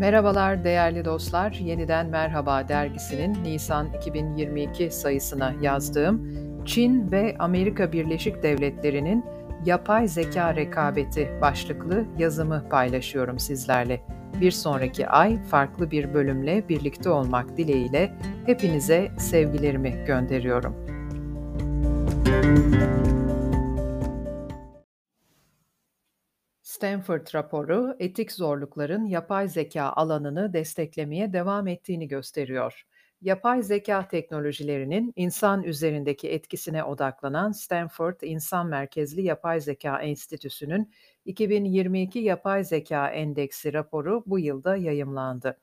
Merhabalar değerli dostlar. Yeniden Merhaba dergisinin Nisan 2022 sayısına yazdığım Çin ve Amerika Birleşik Devletleri'nin yapay zeka rekabeti başlıklı yazımı paylaşıyorum sizlerle. Bir sonraki ay farklı bir bölümle birlikte olmak dileğiyle hepinize sevgilerimi gönderiyorum. Stanford raporu etik zorlukların yapay zeka alanını desteklemeye devam ettiğini gösteriyor. Yapay zeka teknolojilerinin insan üzerindeki etkisine odaklanan Stanford İnsan Merkezli Yapay Zeka Enstitüsü'nün 2022 Yapay Zeka Endeksi raporu bu yılda yayımlandı.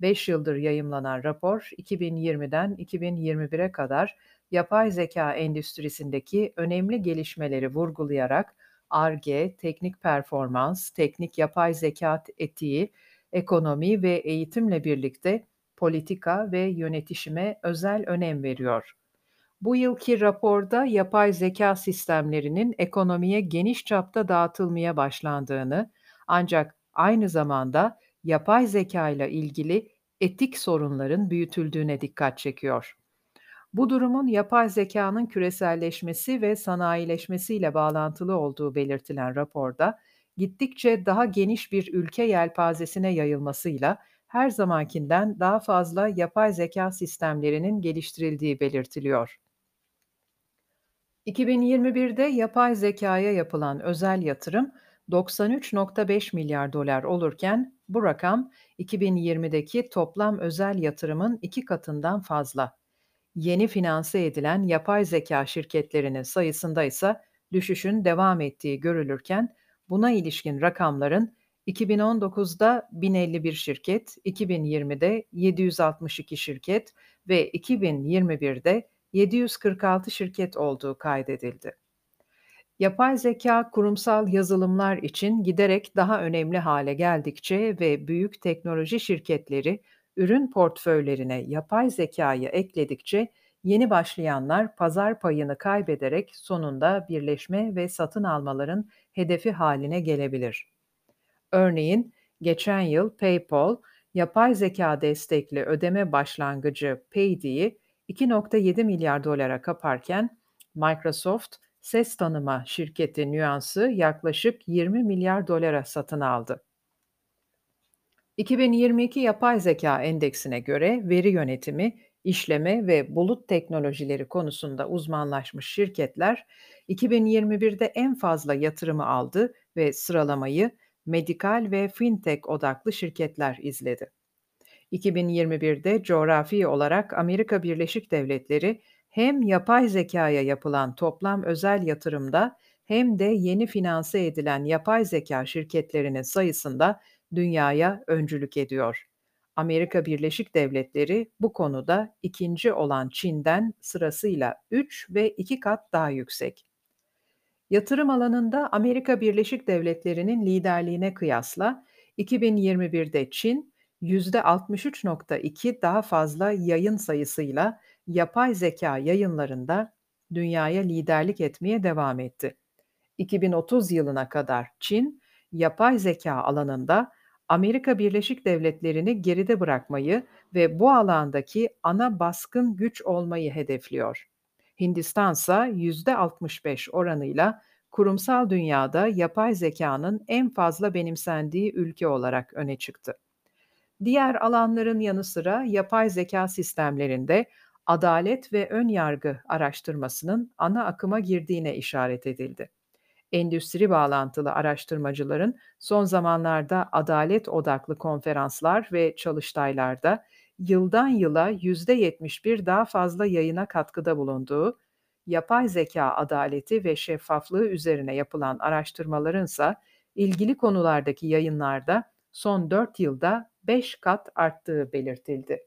5 yıldır yayımlanan rapor 2020'den 2021'e kadar yapay zeka endüstrisindeki önemli gelişmeleri vurgulayarak Ar-Ge, teknik performans, teknik yapay zeka etiği, ekonomi ve eğitimle birlikte politika ve yönetişime özel önem veriyor. Bu yılki raporda yapay zeka sistemlerinin ekonomiye geniş çapta dağıtılmaya başlandığını ancak aynı zamanda yapay zeka ile ilgili etik sorunların büyütüldüğüne dikkat çekiyor. Bu durumun yapay zekanın küreselleşmesi ve sanayileşmesiyle bağlantılı olduğu belirtilen raporda, gittikçe daha geniş bir ülke yelpazesine yayılmasıyla her zamankinden daha fazla yapay zeka sistemlerinin geliştirildiği belirtiliyor. 2021'de yapay zekaya yapılan özel yatırım 93.5 milyar dolar olurken bu rakam 2020'deki toplam özel yatırımın iki katından fazla. Yeni finanse edilen yapay zeka şirketlerinin sayısında ise düşüşün devam ettiği görülürken buna ilişkin rakamların 2019'da 1051 şirket, 2020'de 762 şirket ve 2021'de 746 şirket olduğu kaydedildi. Yapay zeka kurumsal yazılımlar için giderek daha önemli hale geldikçe ve büyük teknoloji şirketleri ürün portföylerine yapay zekayı ekledikçe yeni başlayanlar pazar payını kaybederek sonunda birleşme ve satın almaların hedefi haline gelebilir. Örneğin geçen yıl PayPal yapay zeka destekli ödeme başlangıcı Paydi'yi 2.7 milyar dolara kaparken Microsoft ses tanıma şirketi Nuance'ı yaklaşık 20 milyar dolara satın aldı. 2022 Yapay Zeka Endeksine göre veri yönetimi, işleme ve bulut teknolojileri konusunda uzmanlaşmış şirketler 2021'de en fazla yatırımı aldı ve sıralamayı medikal ve fintech odaklı şirketler izledi. 2021'de coğrafi olarak Amerika Birleşik Devletleri hem yapay zekaya yapılan toplam özel yatırımda hem de yeni finanse edilen yapay zeka şirketlerinin sayısında dünyaya öncülük ediyor. Amerika Birleşik Devletleri bu konuda ikinci olan Çin'den sırasıyla 3 ve 2 kat daha yüksek. Yatırım alanında Amerika Birleşik Devletleri'nin liderliğine kıyasla 2021'de Çin %63.2 daha fazla yayın sayısıyla yapay zeka yayınlarında dünyaya liderlik etmeye devam etti. 2030 yılına kadar Çin, yapay zeka alanında Amerika Birleşik Devletleri'ni geride bırakmayı ve bu alandaki ana baskın güç olmayı hedefliyor. Hindistan ise %65 oranıyla kurumsal dünyada yapay zekanın en fazla benimsendiği ülke olarak öne çıktı. Diğer alanların yanı sıra yapay zeka sistemlerinde adalet ve ön yargı araştırmasının ana akıma girdiğine işaret edildi endüstri bağlantılı araştırmacıların son zamanlarda adalet odaklı konferanslar ve çalıştaylarda yıldan yıla %71 daha fazla yayına katkıda bulunduğu, yapay zeka adaleti ve şeffaflığı üzerine yapılan araştırmaların ise ilgili konulardaki yayınlarda son 4 yılda 5 kat arttığı belirtildi.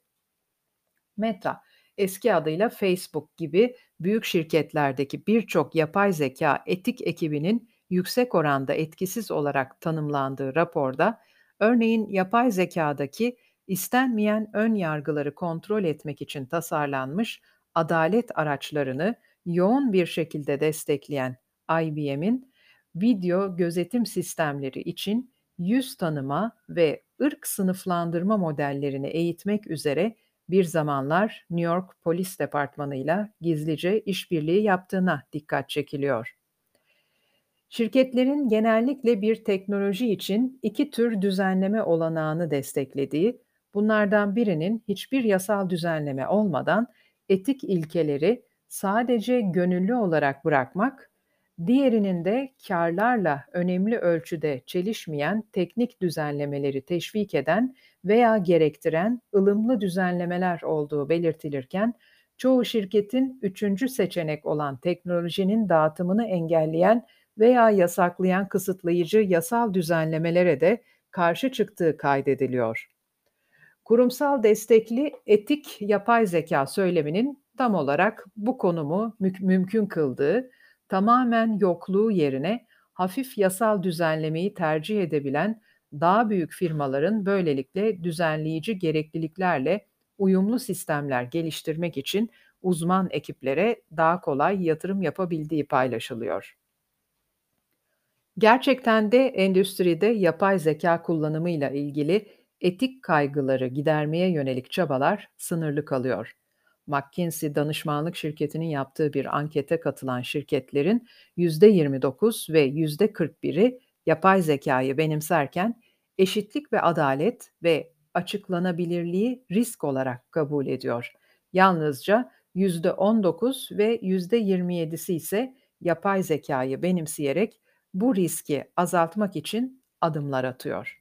Meta, eski adıyla Facebook gibi büyük şirketlerdeki birçok yapay zeka etik ekibinin yüksek oranda etkisiz olarak tanımlandığı raporda, örneğin yapay zekadaki istenmeyen ön yargıları kontrol etmek için tasarlanmış adalet araçlarını yoğun bir şekilde destekleyen IBM'in video gözetim sistemleri için yüz tanıma ve ırk sınıflandırma modellerini eğitmek üzere bir zamanlar New York Polis Departmanı'yla gizlice işbirliği yaptığına dikkat çekiliyor. Şirketlerin genellikle bir teknoloji için iki tür düzenleme olanağını desteklediği, bunlardan birinin hiçbir yasal düzenleme olmadan etik ilkeleri sadece gönüllü olarak bırakmak, diğerinin de karlarla önemli ölçüde çelişmeyen teknik düzenlemeleri teşvik eden veya gerektiren ılımlı düzenlemeler olduğu belirtilirken, çoğu şirketin üçüncü seçenek olan teknolojinin dağıtımını engelleyen veya yasaklayan kısıtlayıcı yasal düzenlemelere de karşı çıktığı kaydediliyor. Kurumsal destekli etik yapay zeka söyleminin tam olarak bu konumu mü- mümkün kıldığı, tamamen yokluğu yerine hafif yasal düzenlemeyi tercih edebilen daha büyük firmaların böylelikle düzenleyici gerekliliklerle uyumlu sistemler geliştirmek için uzman ekiplere daha kolay yatırım yapabildiği paylaşılıyor. Gerçekten de endüstride yapay zeka kullanımıyla ilgili etik kaygıları gidermeye yönelik çabalar sınırlı kalıyor. McKinsey danışmanlık şirketinin yaptığı bir ankete katılan şirketlerin %29 ve %41'i yapay zekayı benimserken eşitlik ve adalet ve açıklanabilirliği risk olarak kabul ediyor. Yalnızca %19 ve %27'si ise yapay zekayı benimseyerek bu riski azaltmak için adımlar atıyor.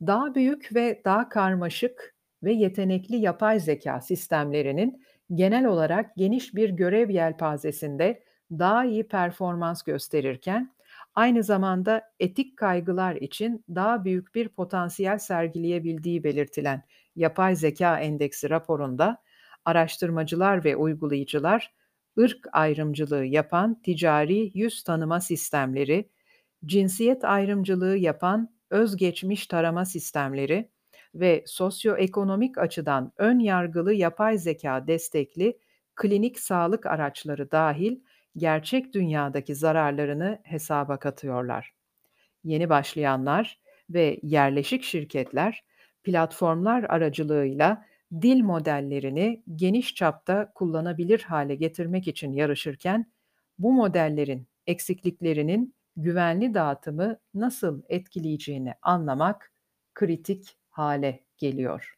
Daha büyük ve daha karmaşık ve yetenekli yapay zeka sistemlerinin genel olarak geniş bir görev yelpazesinde daha iyi performans gösterirken aynı zamanda etik kaygılar için daha büyük bir potansiyel sergileyebildiği belirtilen Yapay Zeka Endeksi raporunda araştırmacılar ve uygulayıcılar ırk ayrımcılığı yapan ticari yüz tanıma sistemleri, cinsiyet ayrımcılığı yapan özgeçmiş tarama sistemleri ve sosyoekonomik açıdan ön yargılı yapay zeka destekli klinik sağlık araçları dahil gerçek dünyadaki zararlarını hesaba katıyorlar. Yeni başlayanlar ve yerleşik şirketler platformlar aracılığıyla dil modellerini geniş çapta kullanabilir hale getirmek için yarışırken bu modellerin eksikliklerinin güvenli dağıtımı nasıl etkileyeceğini anlamak kritik hale geliyor.